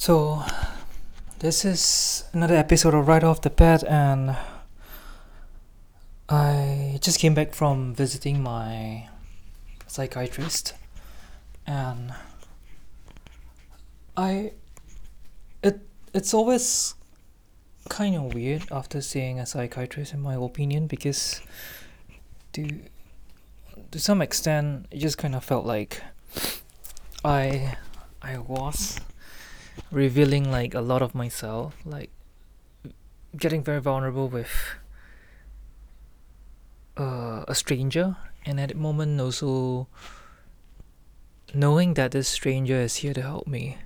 So, this is another episode of Right Off the Bat, and I just came back from visiting my psychiatrist, and I it it's always kind of weird after seeing a psychiatrist, in my opinion, because to to some extent, it just kind of felt like I I was revealing like a lot of myself, like getting very vulnerable with uh, a stranger, and at the moment also knowing that this stranger is here to help me.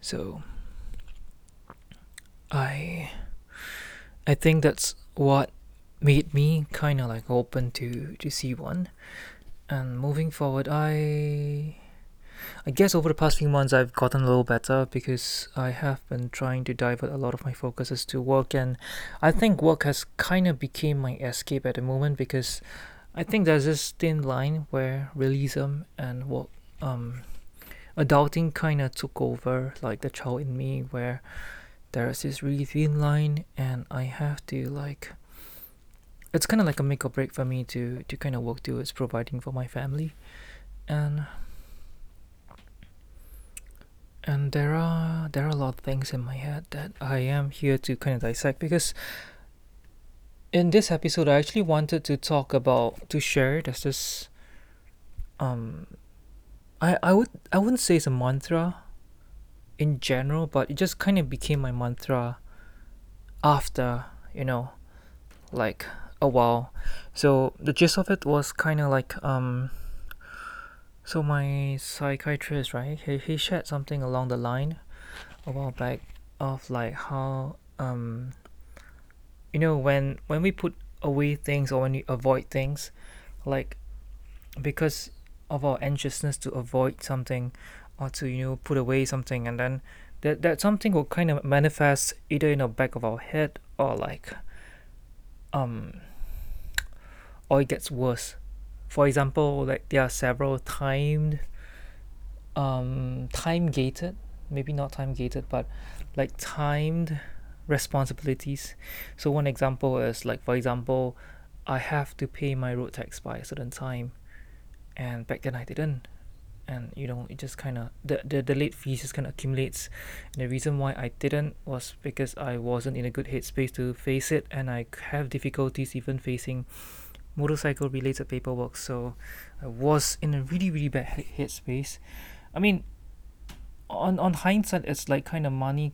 So I I think that's what made me kind of like open to to see one. And moving forward, I I guess over the past few months I've gotten a little better because I have been trying to divert a lot of my focuses to work. And I think work has kind of became my escape at the moment because I think there's this thin line where realism and work um adulting kind of took over like the child in me where there's this really thin line and I have to like it's kind of like a make or break for me to to kind of work towards providing for my family. And and there are there are a lot of things in my head that I am here to kind of dissect because in this episode I actually wanted to talk about to share there's this um I I would I wouldn't say it's a mantra in general but it just kind of became my mantra after you know like a while. So the gist of it was kind of like um so my psychiatrist, right? He he shared something along the line a while back of like how um you know when when we put away things or when we avoid things, like because of our anxiousness to avoid something or to you know put away something and then that that something will kind of manifest either in the back of our head or like um or it gets worse for example like there are several timed um time gated maybe not time gated but like timed responsibilities. So one example is like for example i have to pay my road tax by a certain time and back then i didn't. And you know it just kind of the, the the late fees just kind of accumulates. And the reason why i didn't was because i wasn't in a good headspace to face it and i have difficulties even facing motorcycle related paperwork so I was in a really really bad headspace. I mean on on hindsight it's like kind of money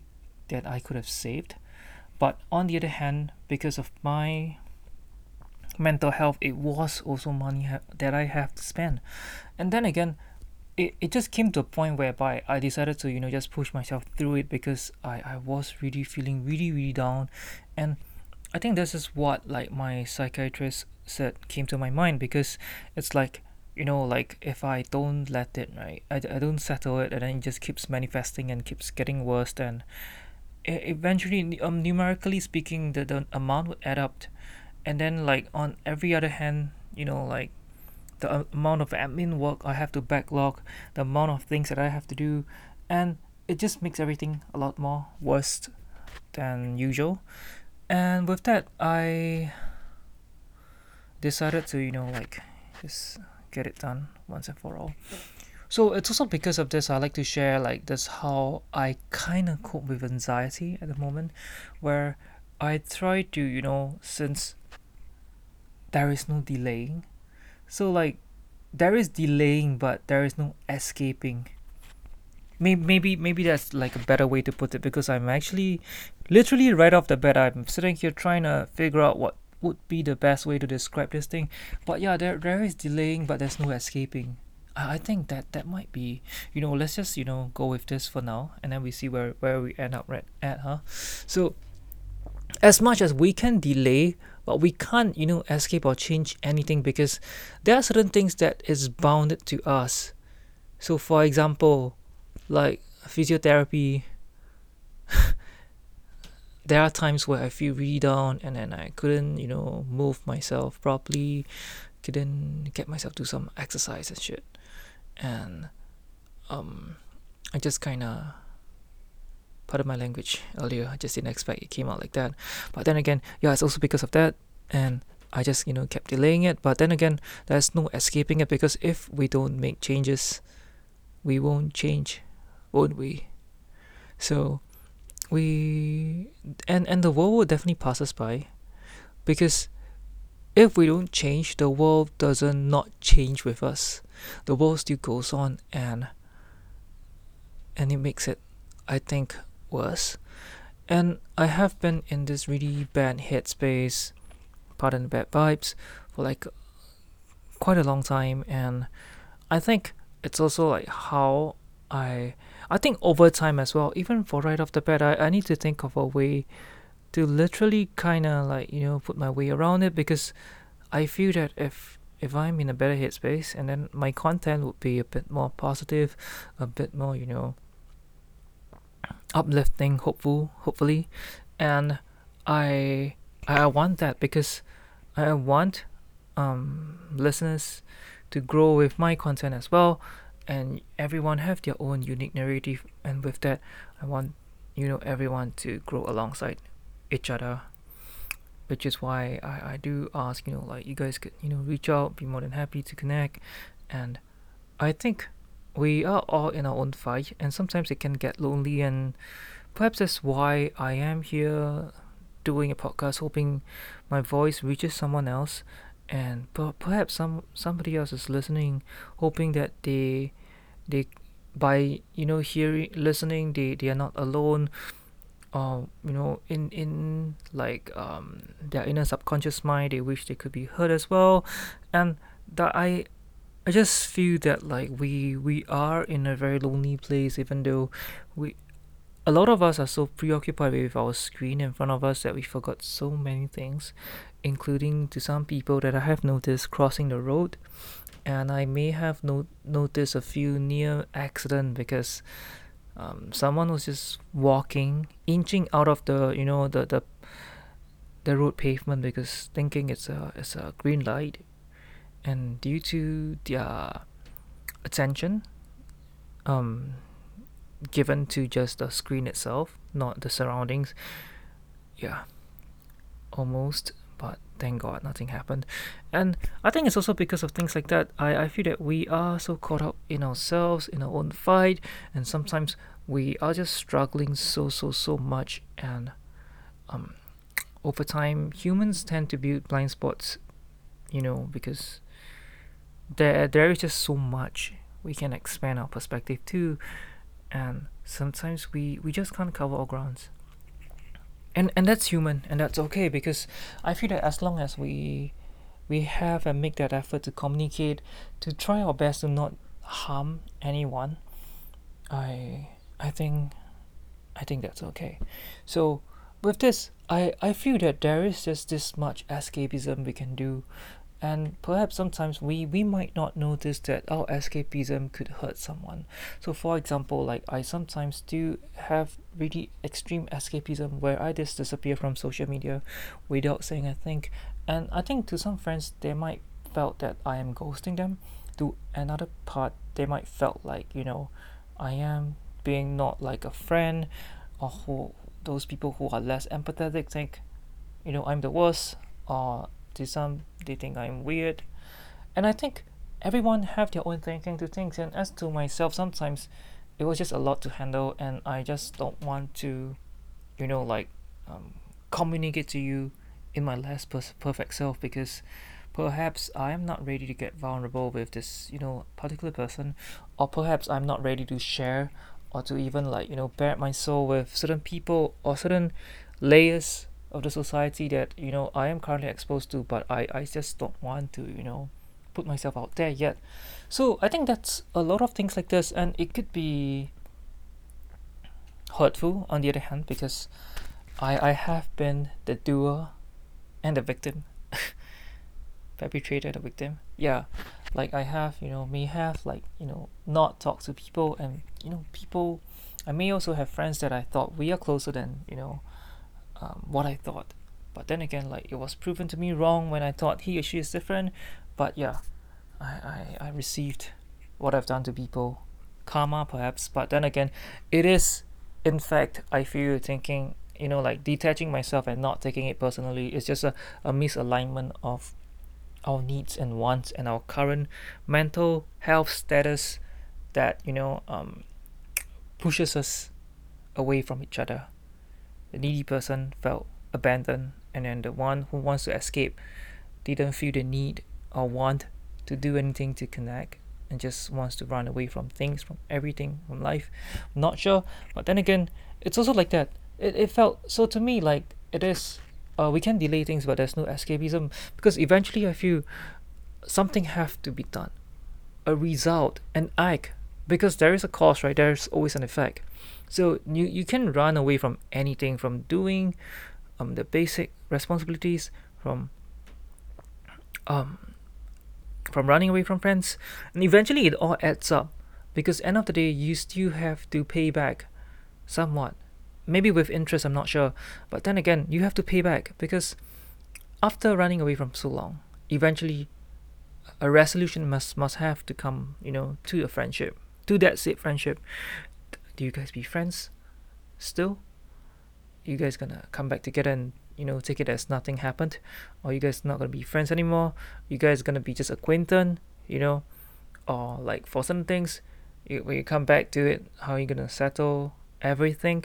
that I could have saved. But on the other hand because of my mental health it was also money ha- that I have to spend. And then again it, it just came to a point whereby I decided to you know just push myself through it because I, I was really feeling really really down. And I think this is what like my psychiatrist said came to my mind because it's like you know like if I don't let it right I, I don't settle it and then it just keeps manifesting and keeps getting worse then eventually um numerically speaking the, the amount would add up. And then like on every other hand you know like the amount of admin work I have to backlog the amount of things that I have to do and it just makes everything a lot more worse than usual. And with that I decided to you know like just get it done once and for all. So it's also because of this i like to share like this how i kind of cope with anxiety at the moment where i try to you know since there is no delaying. So like there is delaying but there is no escaping. Maybe maybe maybe that's like a better way to put it because i'm actually literally right off the bat i'm sitting here trying to figure out what would be the best way to describe this thing. But yeah, there there is delaying, but there's no escaping. I, I think that that might be, you know, let's just you know go with this for now, and then we see where where we end up right at, huh? So, as much as we can delay, but we can't you know escape or change anything because there are certain things that is bounded to us. So, for example, like physiotherapy there are times where I feel really down and then I couldn't, you know, move myself properly, couldn't get myself to some exercise and shit. And um I just kinda Part of my language earlier. I just didn't expect it came out like that. But then again, yeah, it's also because of that. And I just, you know, kept delaying it. But then again, there's no escaping it because if we don't make changes, we won't change, won't we? So we and and the world will definitely pass us by because if we don't change the world doesn't not change with us. The world still goes on and and it makes it i think worse. And i have been in this really bad headspace pardon the bad vibes for like quite a long time. And i think it's also like how i I think over time as well, even for right off the bat, I, I need to think of a way to literally kind of like, you know, put my way around it because I feel that if if I'm in a better headspace and then my content would be a bit more positive, a bit more, you know, uplifting, hopeful, hopefully. And I I want that because I want um listeners to grow with my content as well and everyone have their own unique narrative and with that i want you know everyone to grow alongside each other. Which is why I, I do ask you know like you guys could you know reach out be more than happy to connect. And i think we are all in our own fight and sometimes it can get lonely and perhaps that's why i am here doing a podcast hoping my voice reaches someone else and per- perhaps some somebody else is listening hoping that they they by you know hearing listening they they are not alone uh, you know in in like um their inner subconscious mind they wish they could be heard as well. And that i i just feel that like we we are in a very lonely place even though we a lot of us are so preoccupied with our screen in front of us that we forgot so many things including to some people that i have noticed crossing the road. And I may have no- noticed a few near accident because um, someone was just walking, inching out of the you know the the the road pavement because thinking it's a it's a green light, and due to their attention, um, given to just the screen itself, not the surroundings, yeah, almost but thank God nothing happened. And I think it's also because of things like that. I, I feel that we are so caught up in ourselves, in our own fight, and sometimes we are just struggling so, so, so much. And um, over time, humans tend to build blind spots, you know, because there, there is just so much we can expand our perspective to. And sometimes we, we just can't cover all grounds. And and that's human and that's okay because i feel that as long as we we have and make that effort to communicate to try our best to not harm anyone i i think i think that's okay. So with this i i feel that there is just this much escapism we can do and perhaps sometimes we we might not notice that our escapism could hurt someone. So for example like i sometimes do have really extreme escapism where i just disappear from social media without saying a thing. And i think to some friends they might felt that i am ghosting them. To another part they might felt like you know i am being not like a friend or who those people who are less empathetic think you know i'm the worst or to some they think I'm weird. And I think everyone have their own thinking to things. And as to myself sometimes it was just a lot to handle. And I just don't want to you know like um, communicate to you in my less per- perfect self. Because perhaps I am not ready to get vulnerable with this you know particular person. Or perhaps I'm not ready to share or to even like you know bare my soul with certain people or certain layers of the society that you know I am currently exposed to, but I I just don't want to you know put myself out there yet. So I think that's a lot of things like this, and it could be hurtful on the other hand because I I have been the doer and the victim, perpetrator, the victim. Yeah, like I have you know may have like you know not talk to people and you know people. I may also have friends that I thought we are closer than you know um, what I thought. But then again, like it was proven to me wrong when I thought he or she is different. But yeah, I, I, I received what I've done to people, karma perhaps. But then again, it is in fact I feel thinking you know like detaching myself and not taking it personally is just a, a misalignment of our needs and wants and our current mental health status that you know um, pushes us away from each other the needy person felt abandoned and then the one who wants to escape didn't feel the need or want to do anything to connect and just wants to run away from things from everything from life. I'm not sure but then again it's also like that. It, it felt so to me like it is uh, we can delay things but there's no escapism because eventually i feel something have to be done a result an act because there is a cause right? There's always an effect. So you, you can run away from anything from doing um, the basic responsibilities from um, from running away from friends. And eventually it all adds up. Because end of the day you still have to pay back somewhat. Maybe with interest i'm not sure. But then again you have to pay back. Because after running away from so long eventually a resolution must must have to come you know to a friendship to that said friendship do you guys be friends still? You guys gonna come back together and you know take it as nothing happened? Or you guys not gonna be friends anymore? You guys gonna be just acquaintance you know? Or like for some things you, when you come back to it how are you gonna settle everything?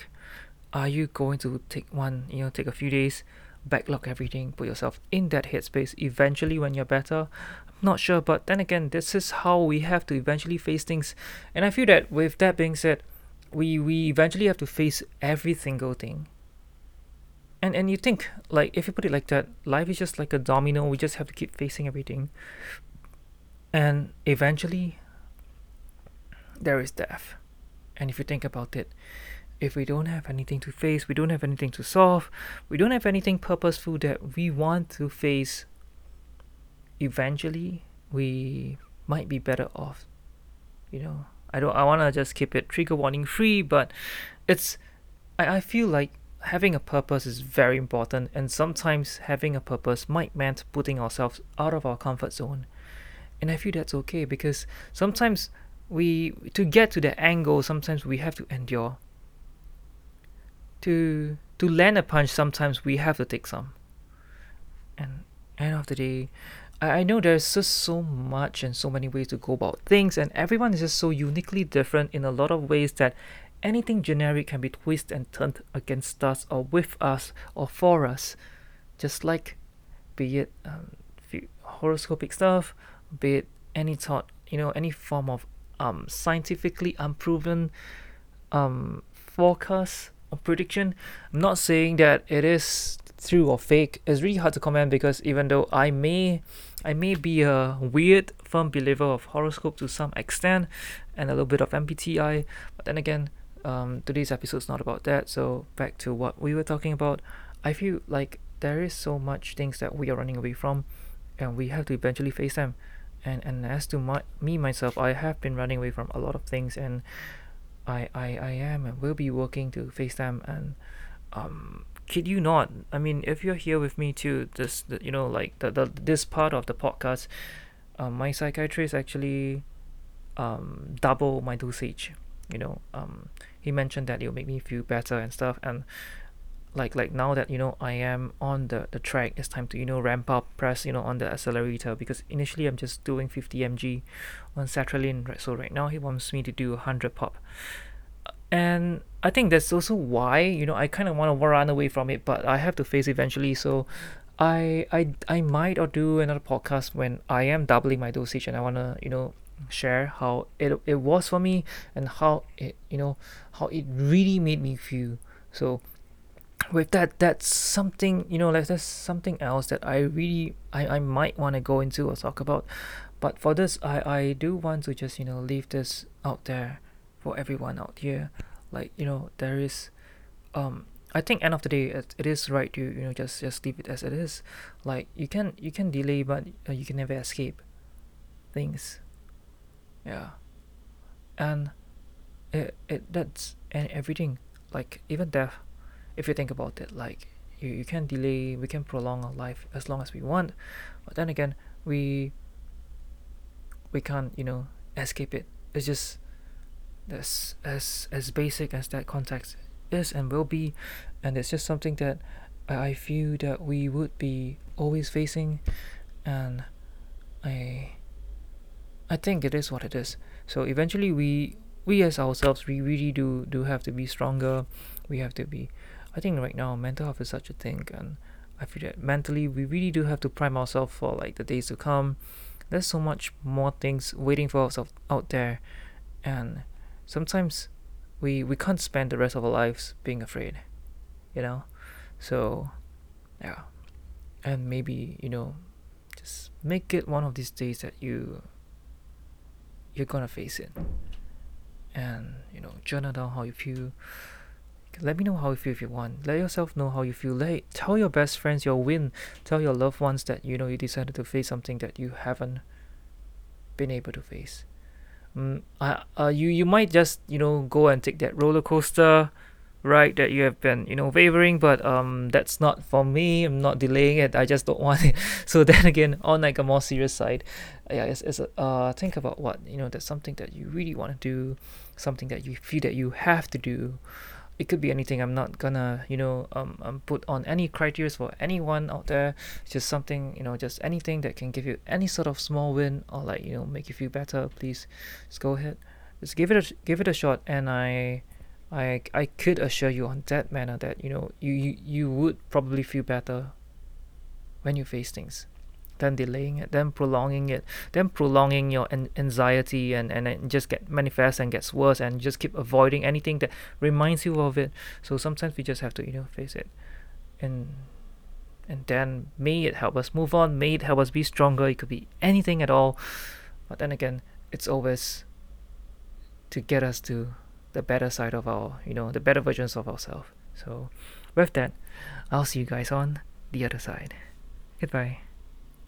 Are you going to take one you know take a few days backlog everything put yourself in that headspace eventually when you're better not sure but then again this is how we have to eventually face things. And i feel that with that being said we we eventually have to face every single thing. And and you think like if you put it like that life is just like a domino. We just have to keep facing everything. And eventually there is death. And if you think about it if we don't have anything to face, we don't have anything to solve, we don't have anything purposeful that we want to face, eventually we might be better off. You know, I don't I wanna just keep it trigger warning free, but it's I, I feel like having a purpose is very important and sometimes having a purpose might mean putting ourselves out of our comfort zone. And I feel that's okay because sometimes we to get to the angle sometimes we have to endure to to land a punch sometimes we have to take some and end of the day I, I know there's just so much and so many ways to go about things and everyone is just so uniquely different in a lot of ways that anything generic can be twisted and turned against us or with us or for us just like be it um, horoscopic stuff be it any thought you know any form of um, scientifically unproven um, forecast or prediction. I'm not saying that it is true or fake. It's really hard to comment because even though I may I may be a weird firm believer of horoscope to some extent and a little bit of MBTI, but then again, um, today's episode is not about that. So back to what we were talking about, I feel like there is so much things that we are running away from, and we have to eventually face them. And and as to my me myself, I have been running away from a lot of things, and I, I, I am and will be working to face them and um kid you not I mean if you're here with me too this the, you know like the, the this part of the podcast um, my psychiatrist actually um double my dosage you know um he mentioned that it'll make me feel better and stuff and like like now that you know I am on the the track it's time to you know ramp up press you know on the accelerator because initially I'm just doing 50 mg on sertraline right so right now he wants me to do 100 pop and I think that's also why you know I kind of want to run away from it but I have to face eventually. So I I I might or do another podcast when I am doubling my dosage and I want to you know share how it, it was for me and how it you know how it really made me feel. So with that that's something you know like that's something else that i really i, I might want to go into or talk about. But for this i i do want to just you know leave this out there for everyone out here. Like you know there is um i think end of the day it, it is right to you know just just leave it as it is. Like you can you can delay but uh, you can never escape things. Yeah. And it, it that's and everything like even death if you think about it like you, you can delay we can prolong our life as long as we want. But then again we we can't you know escape it. It's just as as as basic as that context is and will be, and it's just something that I feel that we would be always facing, and I I think it is what it is. So eventually, we we as ourselves, we really do do have to be stronger. We have to be. I think right now, mental health is such a thing, and I feel that mentally, we really do have to prime ourselves for like the days to come. There's so much more things waiting for us out there, and sometimes we we can't spend the rest of our lives being afraid, you know. So, yeah, and maybe you know, just make it one of these days that you you're gonna face it. And you know journal down how you feel. Let me know how you feel if you want. Let yourself know how you feel. Let tell your best friends your win. Tell your loved ones that you know you decided to face something that you haven't been able to face mm, uh, uh, you you might just you know go and take that roller coaster right that you have been you know wavering but um that's not for me. I'm not delaying it. I just don't want it. So then again on like a more serious side yeah it's, it's uh think about what you know that's something that you really want to do something that you feel that you have to do it could be anything. I'm not gonna you know um, um put on any criteria for anyone out there. It's just something you know just anything that can give you any sort of small win or like you know make you feel better please just go ahead. Just give it a give it a shot. And i I I could assure you on that manner that you know you, you you would probably feel better when you face things than delaying it, then prolonging it, then prolonging your an- anxiety and and it just get manifest and gets worse and just keep avoiding anything that reminds you of it. So sometimes we just have to you know face it, and and then may it help us move on, may it help us be stronger. It could be anything at all, but then again, it's always to get us to the better side of our, you know, the better versions of ourselves. So, with that, I'll see you guys on the other side. Goodbye.